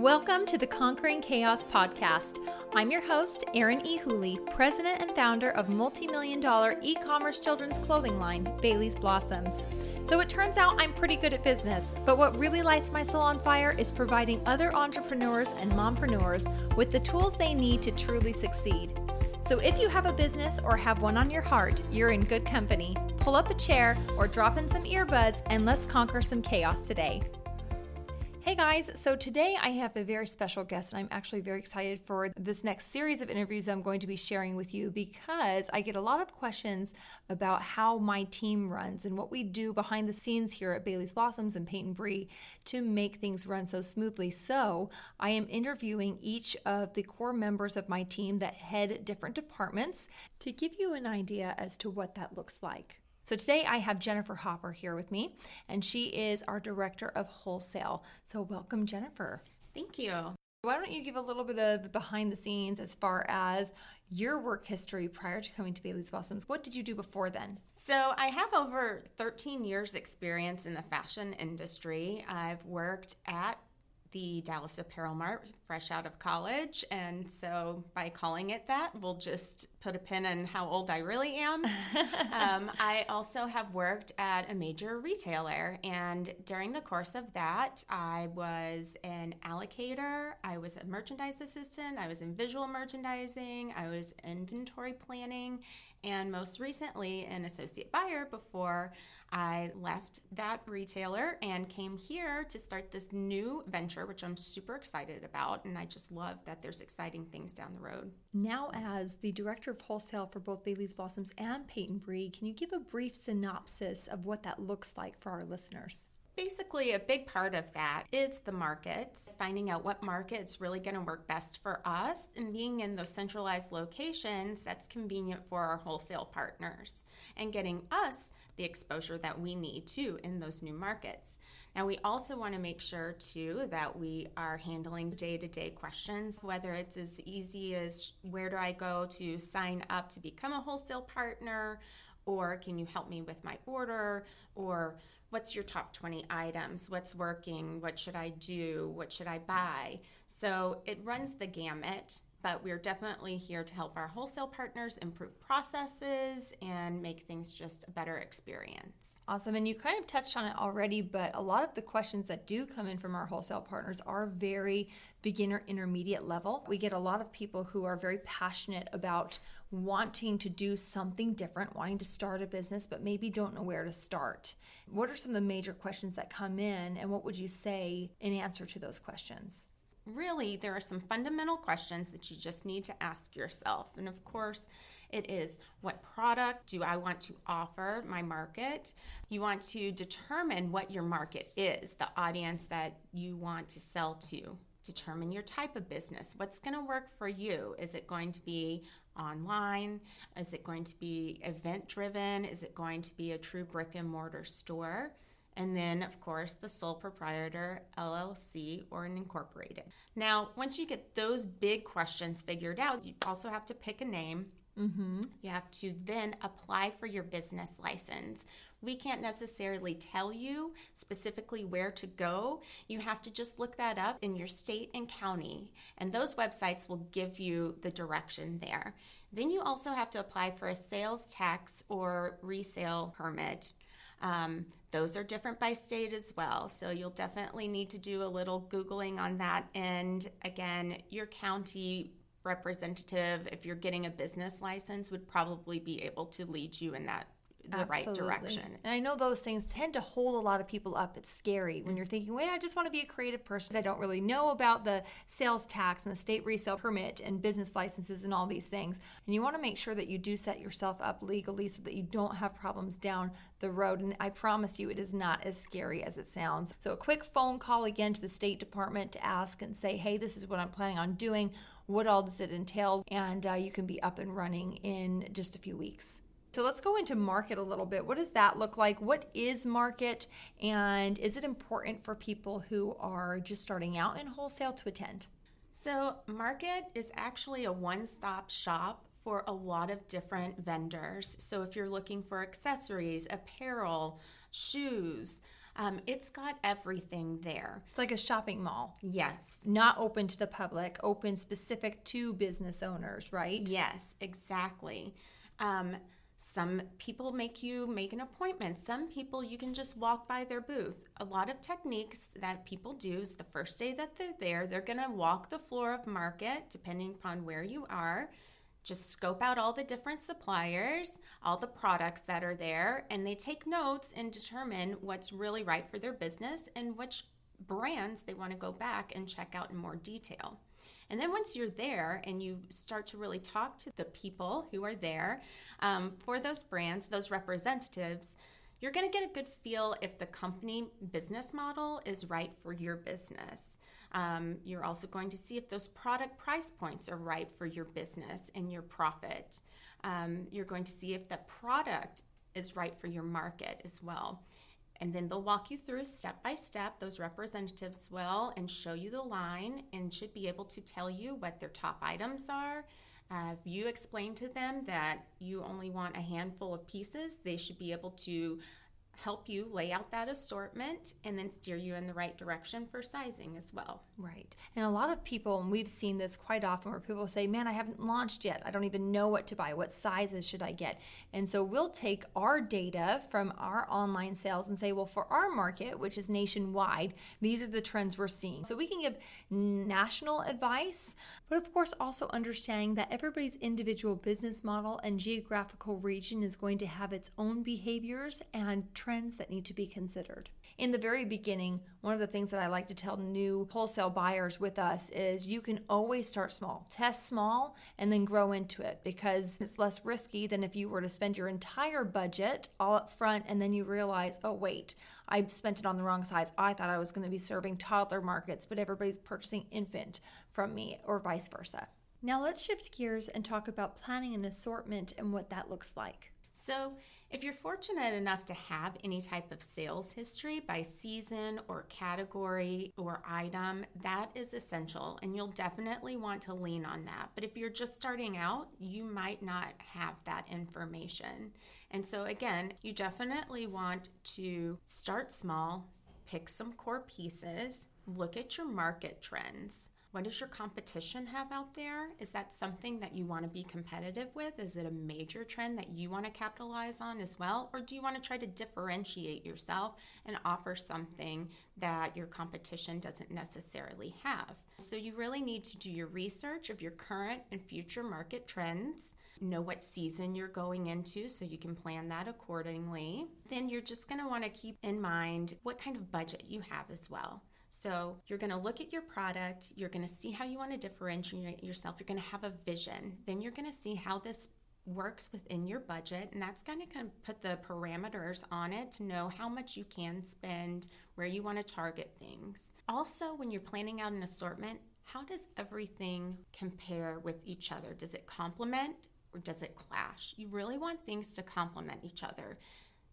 Welcome to the Conquering Chaos podcast. I'm your host, Erin E. Hooley, president and founder of multi-million dollar e-commerce children's clothing line, Bailey's Blossoms. So it turns out I'm pretty good at business, but what really lights my soul on fire is providing other entrepreneurs and mompreneurs with the tools they need to truly succeed. So if you have a business or have one on your heart, you're in good company. Pull up a chair or drop in some earbuds and let's conquer some chaos today. Hey guys, so today I have a very special guest, and I'm actually very excited for this next series of interviews I'm going to be sharing with you because I get a lot of questions about how my team runs and what we do behind the scenes here at Bailey's Blossoms and Peyton Bre to make things run so smoothly. So I am interviewing each of the core members of my team that head different departments to give you an idea as to what that looks like. So today I have Jennifer Hopper here with me, and she is our director of wholesale. So welcome, Jennifer. Thank you. Why don't you give a little bit of behind the scenes as far as your work history prior to coming to Bailey's Blossoms? What did you do before then? So, I have over 13 years' experience in the fashion industry. I've worked at the Dallas Apparel Mart fresh out of college. And so by calling it that, we'll just put a pin in how old I really am. um, I also have worked at a major retailer. And during the course of that, I was an allocator, I was a merchandise assistant, I was in visual merchandising, I was inventory planning, and most recently an associate buyer before I left that retailer and came here to start this new venture, which I'm super excited about. And I just love that there's exciting things down the road. Now, as the director of wholesale for both Bailey's Blossoms and Peyton Bre, can you give a brief synopsis of what that looks like for our listeners? Basically, a big part of that is the markets, finding out what market's really going to work best for us, and being in those centralized locations that's convenient for our wholesale partners, and getting us the exposure that we need too in those new markets. Now, we also want to make sure too that we are handling day to day questions, whether it's as easy as where do I go to sign up to become a wholesale partner, or can you help me with my order, or what's your top 20 items? What's working? What should I do? What should I buy? So it runs the gamut, but we're definitely here to help our wholesale partners improve processes and make things just a better experience. Awesome. And you kind of touched on it already, but a lot of the questions that do come in from our wholesale partners are very beginner intermediate level. We get a lot of people who are very passionate about wanting to do something different, wanting to start a business, but maybe don't know where to start. What are some of the major questions that come in, and what would you say in answer to those questions? Really, there are some fundamental questions that you just need to ask yourself. And of course, it is what product do I want to offer my market? You want to determine what your market is, the audience that you want to sell to. Determine your type of business. What's going to work for you? Is it going to be online? Is it going to be event driven? Is it going to be a true brick and mortar store? And then, of course, the sole proprietor, LLC, or an incorporated. Now, once you get those big questions figured out, you also have to pick a name. Mm-hmm. You have to then apply for your business license. We can't necessarily tell you specifically where to go. You have to just look that up in your state and county, and those websites will give you the direction there. Then you also have to apply for a sales tax or resale permit. Um, those are different by state as well. So you'll definitely need to do a little Googling on that. And again, your county representative, if you're getting a business license, would probably be able to lead you in that the Absolutely. right direction. And I know those things tend to hold a lot of people up. It's scary when you're thinking, wait, I just want to be a creative person. I don't really know about the sales tax and the state resale permit and business licenses and all these things. And you want to make sure that you do set yourself up legally so that you don't have problems down the road. And I promise you, it is not as scary as it sounds. So a quick phone call again to the State Department to ask and say, hey, this is what I'm planning on doing. What all does it entail? And uh, you can be up and running in just a few weeks. So let's go into market a little bit. What does that look like? What is market? And is it important for people who are just starting out in wholesale to attend? So, market is actually a one stop shop for a lot of different vendors. So, if you're looking for accessories, apparel, shoes, Um, it's got everything there. It's like a shopping mall. Yes. Not open to the public, open specific to business owners, right? Yes, exactly. Um, some people make you make an appointment. Some people you can just walk by their booth. A lot of techniques that people do is the first day that they're there, they're going to walk the floor of market, depending upon where you are. Just scope out all the different suppliers, all the products that are there, and they take notes and determine what's really right for their business and which brands they want to go back and check out in more detail. And then once you're there and you start to really talk to the people who are there um, for those brands, those representatives, you're going to get a good feel if the company business model is right for your business. Um, you're also going to see if those product price points are right for your business and your profit. Um, you're going to see if the product is right for your market as well. And then they'll walk you through step by step. Those representatives will and show you the line and should be able to tell you what their top items are. Uh, if you explain to them that you only want a handful of pieces, they should be able to help you lay out that assortment and then steer you in the right direction for sizing as well. Right. And a lot of people, and we've seen this quite often where people say, Man, I haven't launched yet. I don't even know what to buy. What sizes should I get? And so we'll take our data from our online sales and say, Well, for our market, which is nationwide, these are the trends we're seeing. So we can give national advice, but of course, also understanding that everybody's individual business model and geographical region is going to have its own behaviors and trends trends that need to be considered. In the very beginning, one of the things that I like to tell new wholesale buyers with us is you can always start small, test small, and then grow into it because it's less risky than if you were to spend your entire budget all up front and then you realize, oh, wait, I spent it on the wrong size. I thought I was going to be serving toddler markets, but everybody's purchasing infant from me, or vice versa. Now, let's shift gears and talk about planning an assortment and what that looks like. So, if you're fortunate enough to have any type of sales history by season or category or item, that is essential and you'll definitely want to lean on that. But if you're just starting out, you might not have that information. And so, again, you definitely want to start small, pick some core pieces, look at your market trends. What does your competition have out there? Is that something that you want to be competitive with? Is it a major trend that you want to capitalize on as well? Or do you want to try to differentiate yourself and offer something that your competition doesn't necessarily have? So, you really need to do your research of your current and future market trends know what season you're going into so you can plan that accordingly. Then you're just going to want to keep in mind what kind of budget you have as well. So you're going to look at your product, you're going to see how you want to differentiate yourself, you're going to have a vision. Then you're going to see how this works within your budget, and that's going to kind of put the parameters on it to know how much you can spend, where you want to target things. Also, when you're planning out an assortment, how does everything compare with each other? Does it complement or does it clash? You really want things to complement each other.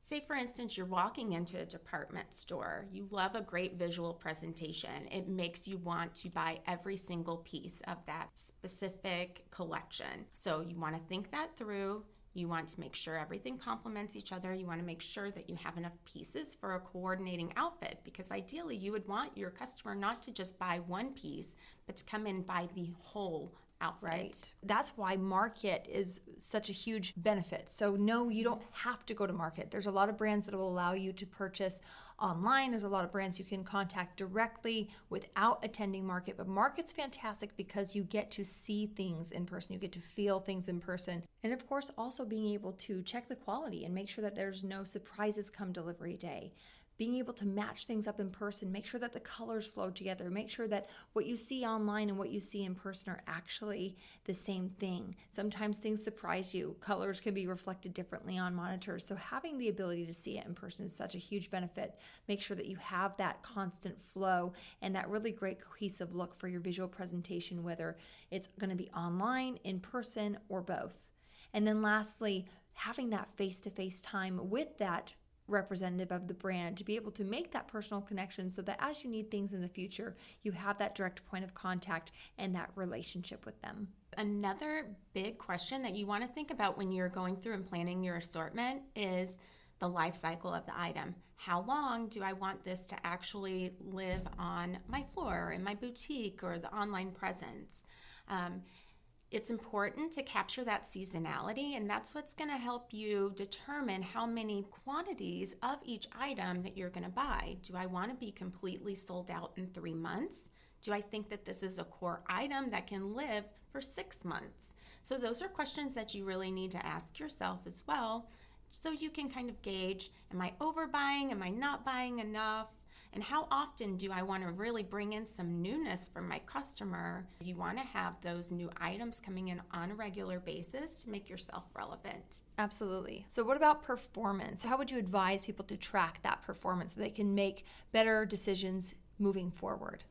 Say, for instance, you're walking into a department store. You love a great visual presentation. It makes you want to buy every single piece of that specific collection. So, you want to think that through. You want to make sure everything complements each other. You want to make sure that you have enough pieces for a coordinating outfit because ideally you would want your customer not to just buy one piece, but to come in buy the whole outfit. Right. That's why market is such a huge benefit. So, no, you don't have to go to market. There's a lot of brands that will allow you to purchase online. There's a lot of brands you can contact directly without attending market. But market's fantastic because you get to see things in person, you get to feel things in person. And of course, also being able to check the quality and make sure that there's no surprises come delivery day being able to match things up in person, make sure that the colors flow together, make sure that what you see online and what you see in person are actually the same thing. Sometimes things surprise you. Colors can be reflected differently on monitors. So having the ability to see it in person is such a huge benefit. Make sure that you have that constant flow and that really great cohesive look for your visual presentation, whether it's going to be online, in person, or both. And then lastly, having that face to face time with that representative of the brand to be able to make that personal connection so that as you need things in the future, you have that direct point of contact and that relationship with them. Another big question that you want to think about when you're going through and planning your assortment is the life cycle of the item. How long do I want this to actually live on my floor, in my boutique, or the online presence? Um, it's important to capture that seasonality, and that's what's going to help you determine how many quantities of each item that you're going to buy. Do I want to be completely sold out in three months? Do I think that this is a core item that can live for six months? So, those are questions that you really need to ask yourself as well so you can kind of gauge am I overbuying? Am I not buying enough? And how often do I want to really bring in some newness for my customer? You want to have those new items coming in on a regular basis to make yourself relevant. Absolutely. So, what about performance? How would you advise people to track that performance so they can make better decisions moving forward?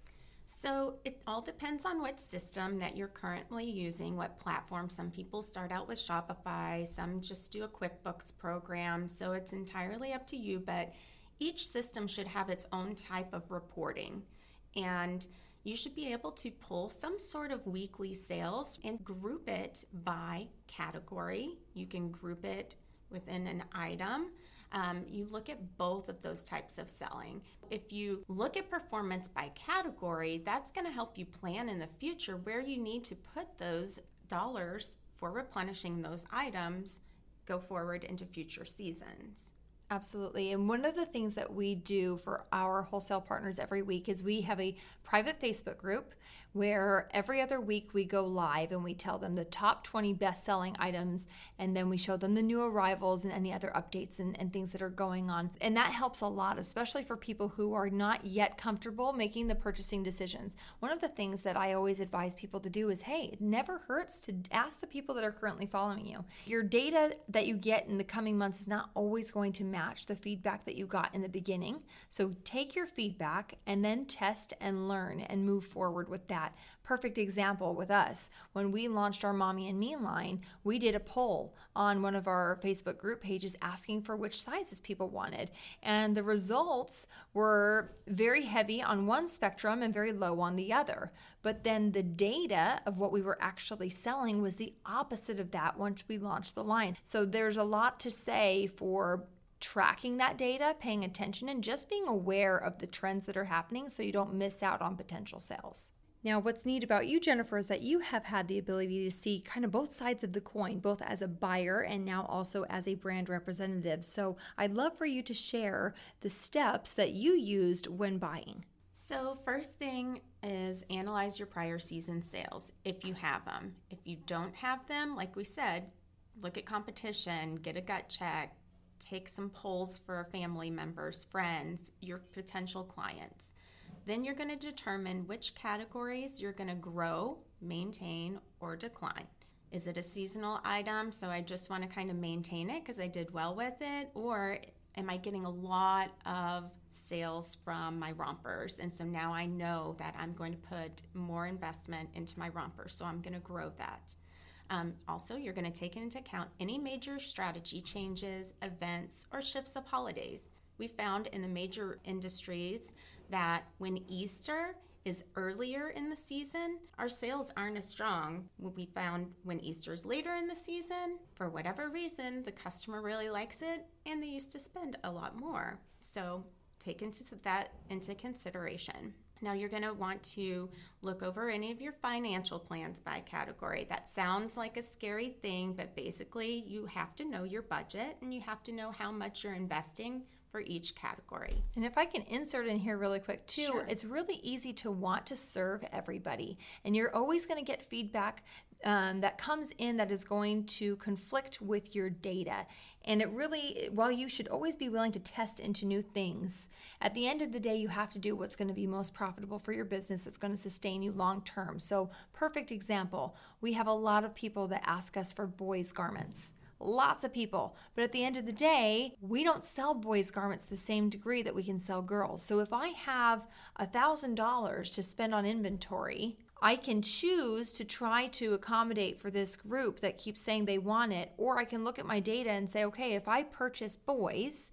So it all depends on what system that you're currently using, what platform. Some people start out with Shopify, some just do a QuickBooks program. So it's entirely up to you, but each system should have its own type of reporting. And you should be able to pull some sort of weekly sales and group it by category. You can group it within an item. Um, you look at both of those types of selling. If you look at performance by category, that's going to help you plan in the future where you need to put those dollars for replenishing those items go forward into future seasons. Absolutely. And one of the things that we do for our wholesale partners every week is we have a private Facebook group where every other week we go live and we tell them the top 20 best selling items and then we show them the new arrivals and any other updates and, and things that are going on. And that helps a lot, especially for people who are not yet comfortable making the purchasing decisions. One of the things that I always advise people to do is hey, it never hurts to ask the people that are currently following you. Your data that you get in the coming months is not always going to match the feedback that you got in the beginning. So take your feedback and then test and learn and move forward with that. Perfect example with us. When we launched our Mommy and Me line, we did a poll on one of our Facebook group pages asking for which sizes people wanted. And the results were very heavy on one spectrum and very low on the other. But then the data of what we were actually selling was the opposite of that once we launched the line. So there's a lot to say for tracking that data, paying attention, and just being aware of the trends that are happening so you don't miss out on potential sales. Now, what's neat about you, Jennifer, is that you have had the ability to see kind of both sides of the coin, both as a buyer and now also as a brand representative. So I'd love for you to share the steps that you used when buying. So, first thing is analyze your prior season sales if you have them. If you don't have them, like we said, look at competition, get a gut check, take some polls for family members, friends, your potential clients. Then you're going to determine which categories you're going to grow, maintain, or decline. Is it a seasonal item? So I just want to kind of maintain it because I did well with it? Or am I getting a lot of sales from my rompers? And so now I know that I'm going to put more investment into my rompers. So I'm going to grow that. Um, also, you're going to take into account any major strategy changes, events, or shifts of holidays. We found in the major industries that when Easter is earlier in the season, our sales aren't as strong. We found when Easter is later in the season, for whatever reason, the customer really likes it and they used to spend a lot more. So take into that into consideration. Now, you're going to want to look over any of your financial plans by category. That sounds like a scary thing, but basically, you have to know your budget and you have to know how much you're investing for each category. And if I can insert in here really quick too, sure. it's really easy to want to serve everybody. And you're always going to get feedback um, that comes in that is going to conflict with your data. And it really, while you should always be willing to test into new things, at the end of the day, you have to do what's going to be most profitable for your business that's going to sustain you long term. So, perfect example we have a lot of people that ask us for boys' garments lots of people. But at the end of the day, we don't sell boys' garments the same degree that we can sell girls. So if I have a $1,000 to spend on inventory, I can choose to try to accommodate for this group that keeps saying they want it, or I can look at my data and say, okay, if I purchase boys,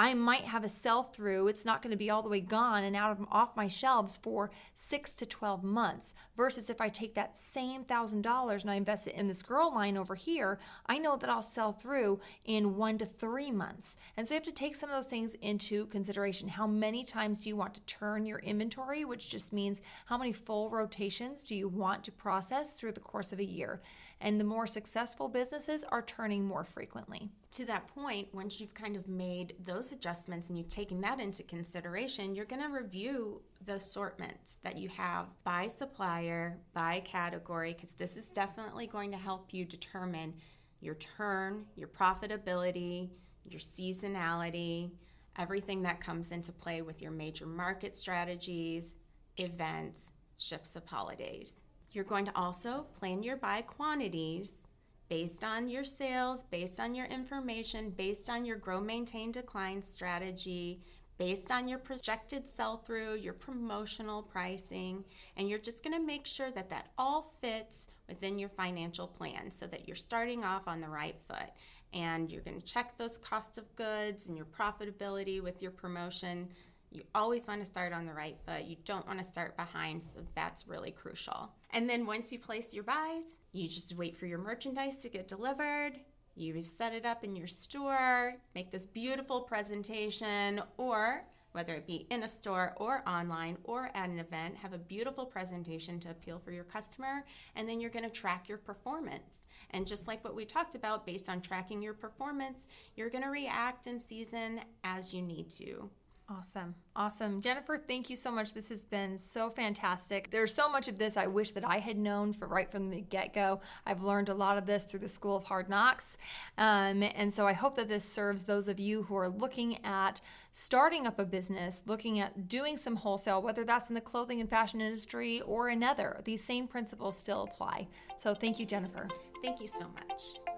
I might have a sell through. It's not going to be all the way gone and out of off my shelves for 6 to 12 months versus if I take that same $1000 and I invest it in this girl line over here, I know that I'll sell through in 1 to 3 months. And so you have to take some of those things into consideration. How many times do you want to turn your inventory, which just means how many full rotations do you want to process through the course of a year? And the more successful businesses are turning more frequently. To that point, once you've kind of made those adjustments and you've taken that into consideration, you're going to review the assortments that you have by supplier, by category, because this is definitely going to help you determine your turn, your profitability, your seasonality, everything that comes into play with your major market strategies, events, shifts of holidays. You're going to also plan your buy quantities based on your sales, based on your information, based on your grow, maintain, decline strategy, based on your projected sell through, your promotional pricing, and you're just going to make sure that that all fits within your financial plan so that you're starting off on the right foot. And you're going to check those cost of goods and your profitability with your promotion you always want to start on the right foot. You don't want to start behind, so that's really crucial. And then once you place your buys, you just wait for your merchandise to get delivered. You set it up in your store, make this beautiful presentation, or whether it be in a store or online or at an event, have a beautiful presentation to appeal for your customer, and then you're going to track your performance. And just like what we talked about, based on tracking your performance, you're going to react in season as you need to. Awesome. Awesome. Jennifer, thank you so much. This has been so fantastic. There's so much of this I wish that I had known for right from the get go. I've learned a lot of this through the School of Hard Knocks. Um, and so I hope that this serves those of you who are looking at starting up a business, looking at doing some wholesale, whether that's in the clothing and fashion industry or another. These same principles still apply. So thank you, Jennifer. Thank you so much.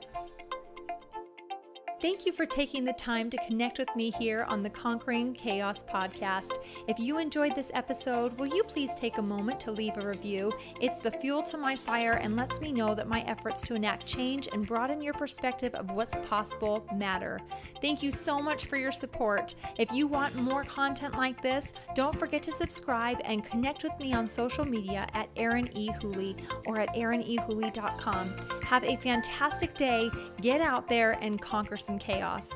Thank you for taking the time to connect with me here on the Conquering Chaos podcast. If you enjoyed this episode, will you please take a moment to leave a review? It's the fuel to my fire and lets me know that my efforts to enact change and broaden your perspective of what's possible matter. Thank you so much for your support. If you want more content like this, don't forget to subscribe and connect with me on social media at Erin E. Hooley or at erinehooley.com. Have a fantastic day. Get out there and conquer some and chaos.